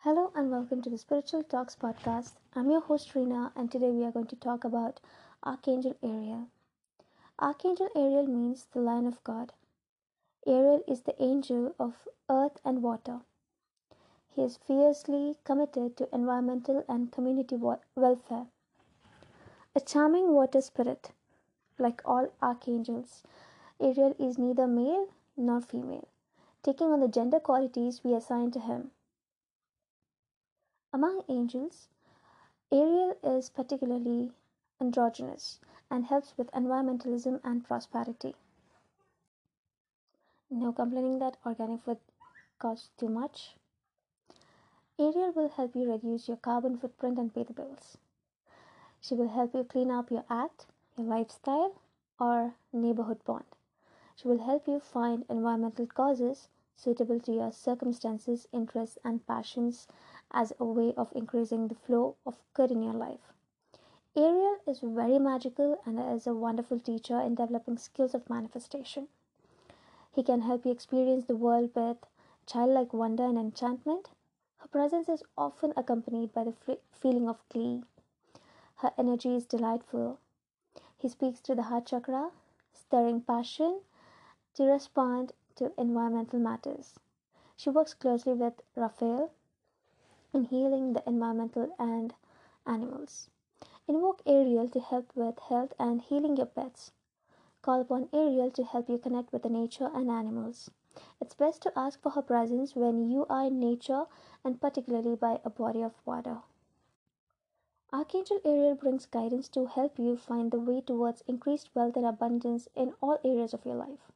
Hello and welcome to the Spiritual Talks podcast. I'm your host Reena, and today we are going to talk about Archangel Ariel. Archangel Ariel means the Lion of God. Ariel is the angel of earth and water. He is fiercely committed to environmental and community welfare. A charming water spirit, like all archangels, Ariel is neither male nor female, taking on the gender qualities we assign to him. Among angels, Ariel is particularly androgynous and helps with environmentalism and prosperity. No complaining that organic food costs too much. Ariel will help you reduce your carbon footprint and pay the bills. She will help you clean up your act, your lifestyle, or neighborhood pond. She will help you find environmental causes suitable to your circumstances, interests, and passions as a way of increasing the flow of good in your life. Ariel is very magical and is a wonderful teacher in developing skills of manifestation. He can help you experience the world with childlike wonder and enchantment. Her presence is often accompanied by the feeling of glee. Her energy is delightful. He speaks to the heart chakra, stirring passion to respond to environmental matters. She works closely with Raphael in healing the environmental and animals. Invoke Ariel to help with health and healing your pets. Call upon Ariel to help you connect with the nature and animals. It's best to ask for her presence when you are in nature and particularly by a body of water. Archangel Ariel brings guidance to help you find the way towards increased wealth and abundance in all areas of your life.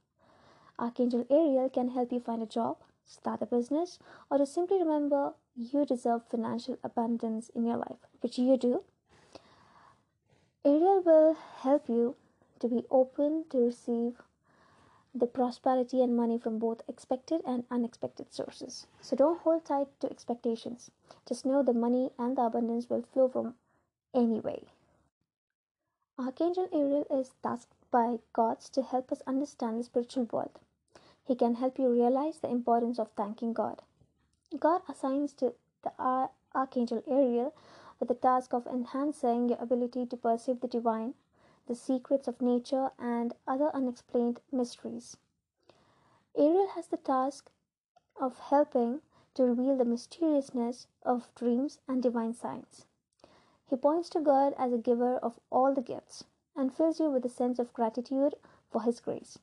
Archangel Ariel can help you find a job, start a business, or to simply remember you deserve financial abundance in your life, which you do. Ariel will help you to be open to receive the prosperity and money from both expected and unexpected sources. So don't hold tight to expectations. Just know the money and the abundance will flow from anyway. Archangel Ariel is tasked by gods to help us understand the spiritual world. He can help you realize the importance of thanking God. God assigns to the Archangel Ariel with the task of enhancing your ability to perceive the divine, the secrets of nature, and other unexplained mysteries. Ariel has the task of helping to reveal the mysteriousness of dreams and divine signs. He points to God as a giver of all the gifts and fills you with a sense of gratitude for His grace.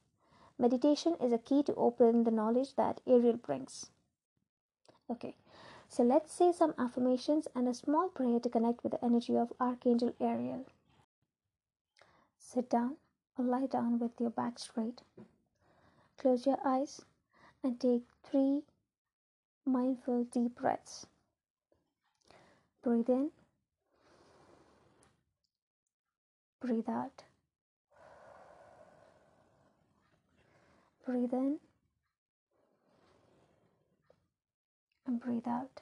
Meditation is a key to open the knowledge that Ariel brings. Okay, so let's say some affirmations and a small prayer to connect with the energy of Archangel Ariel. Sit down or lie down with your back straight. Close your eyes and take three mindful deep breaths. Breathe in, breathe out. Breathe in and breathe out.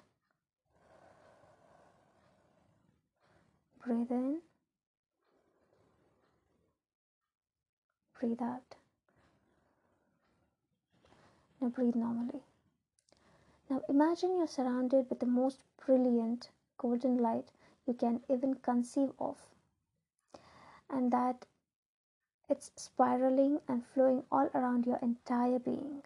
Breathe in, breathe out. Now breathe normally. Now imagine you're surrounded with the most brilliant golden light you can even conceive of, and that it's spiraling and flowing all around your entire being.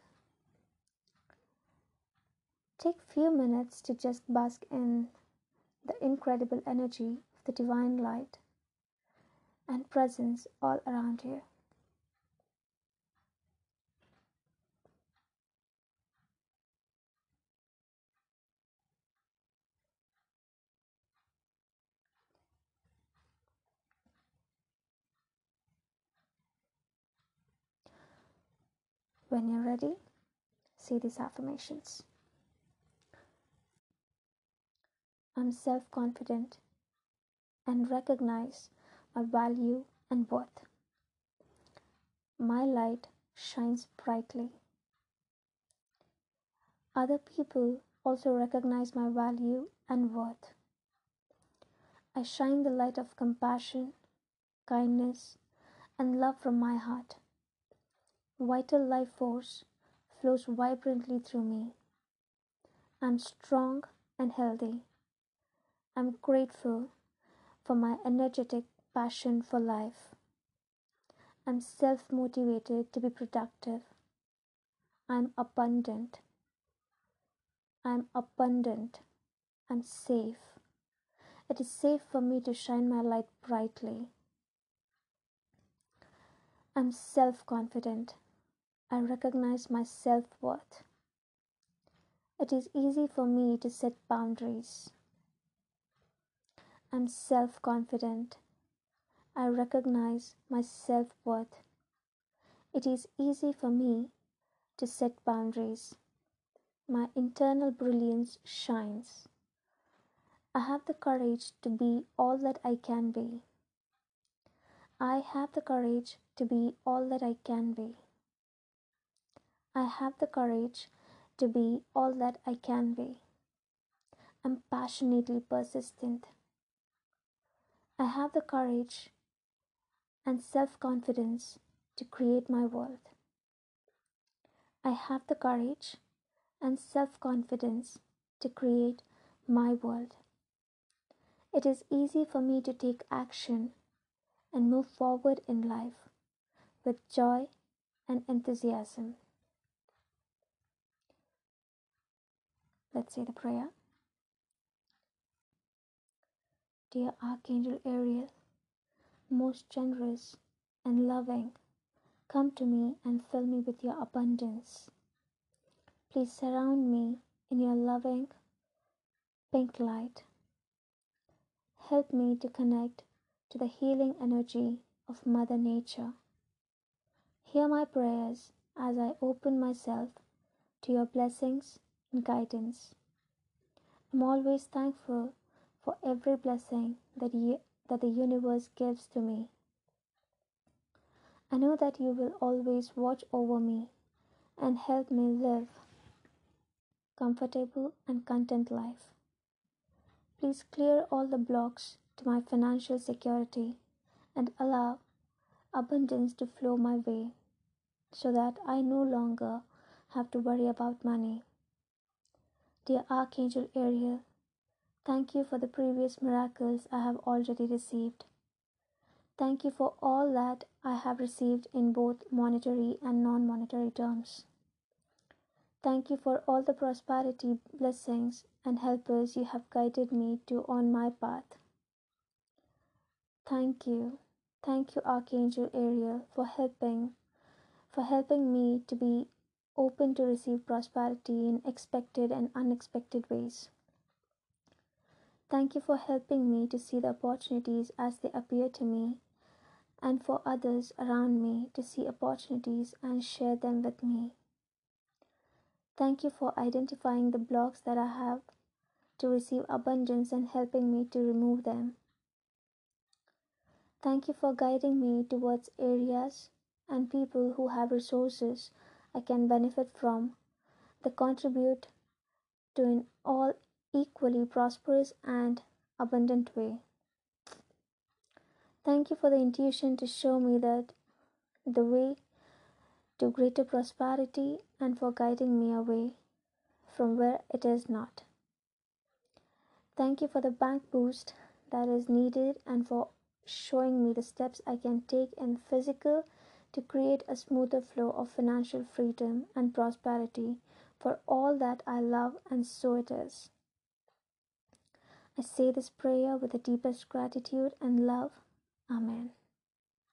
Take few minutes to just bask in the incredible energy of the divine light and presence all around you. When you're ready, say these affirmations. I'm self confident and recognize my value and worth. My light shines brightly. Other people also recognize my value and worth. I shine the light of compassion, kindness, and love from my heart vital life force flows vibrantly through me. I'm strong, and healthy. I'm grateful for my energetic passion for life. I'm self motivated to be productive. I'm abundant. I'm abundant. I'm safe. It is safe for me to shine my light brightly. I'm self confident. I recognize my self worth. It is easy for me to set boundaries. I'm self confident. I recognize my self worth. It is easy for me to set boundaries. My internal brilliance shines. I have the courage to be all that I can be. I have the courage to be all that I can be. I have the courage to be all that I can be. I'm passionately persistent. I have the courage and self confidence to create my world. I have the courage and self confidence to create my world. It is easy for me to take action and move forward in life with joy and enthusiasm. Let's say the prayer. Dear Archangel Ariel, most generous and loving, come to me and fill me with your abundance. Please surround me in your loving pink light help me to connect to the healing energy of Mother Nature. Hear my prayers as I open myself to your blessings and guidance. I'm always thankful for every blessing that, you, that the universe gives to me. I know that you will always watch over me and help me live comfortable and content life. Please clear all the blocks to my financial security and allow abundance to flow my way so that I no longer have to worry about money. Dear Archangel Ariel, thank you for the previous miracles I have already received. Thank you for all that I have received in both monetary and non monetary terms. Thank you for all the prosperity, blessings, and helpers you have guided me to on my path. Thank you. Thank you, Archangel Ariel, for helping for helping me to be open to receive prosperity in expected and unexpected ways. Thank you for helping me to see the opportunities as they appear to me and for others around me to see opportunities and share them with me. Thank you for identifying the blocks that I have to receive abundance and helping me to remove them. Thank you for guiding me towards areas and people who have resources I can benefit from that contribute to an all equally prosperous and abundant way. Thank you for the intuition to show me that the way to greater prosperity and for guiding me away from where it is not. Thank you for the bank boost that is needed and for showing me the steps I can take in physical to create a smoother flow of financial freedom and prosperity for all that I love, and so it is. I say this prayer with the deepest gratitude and love. Amen.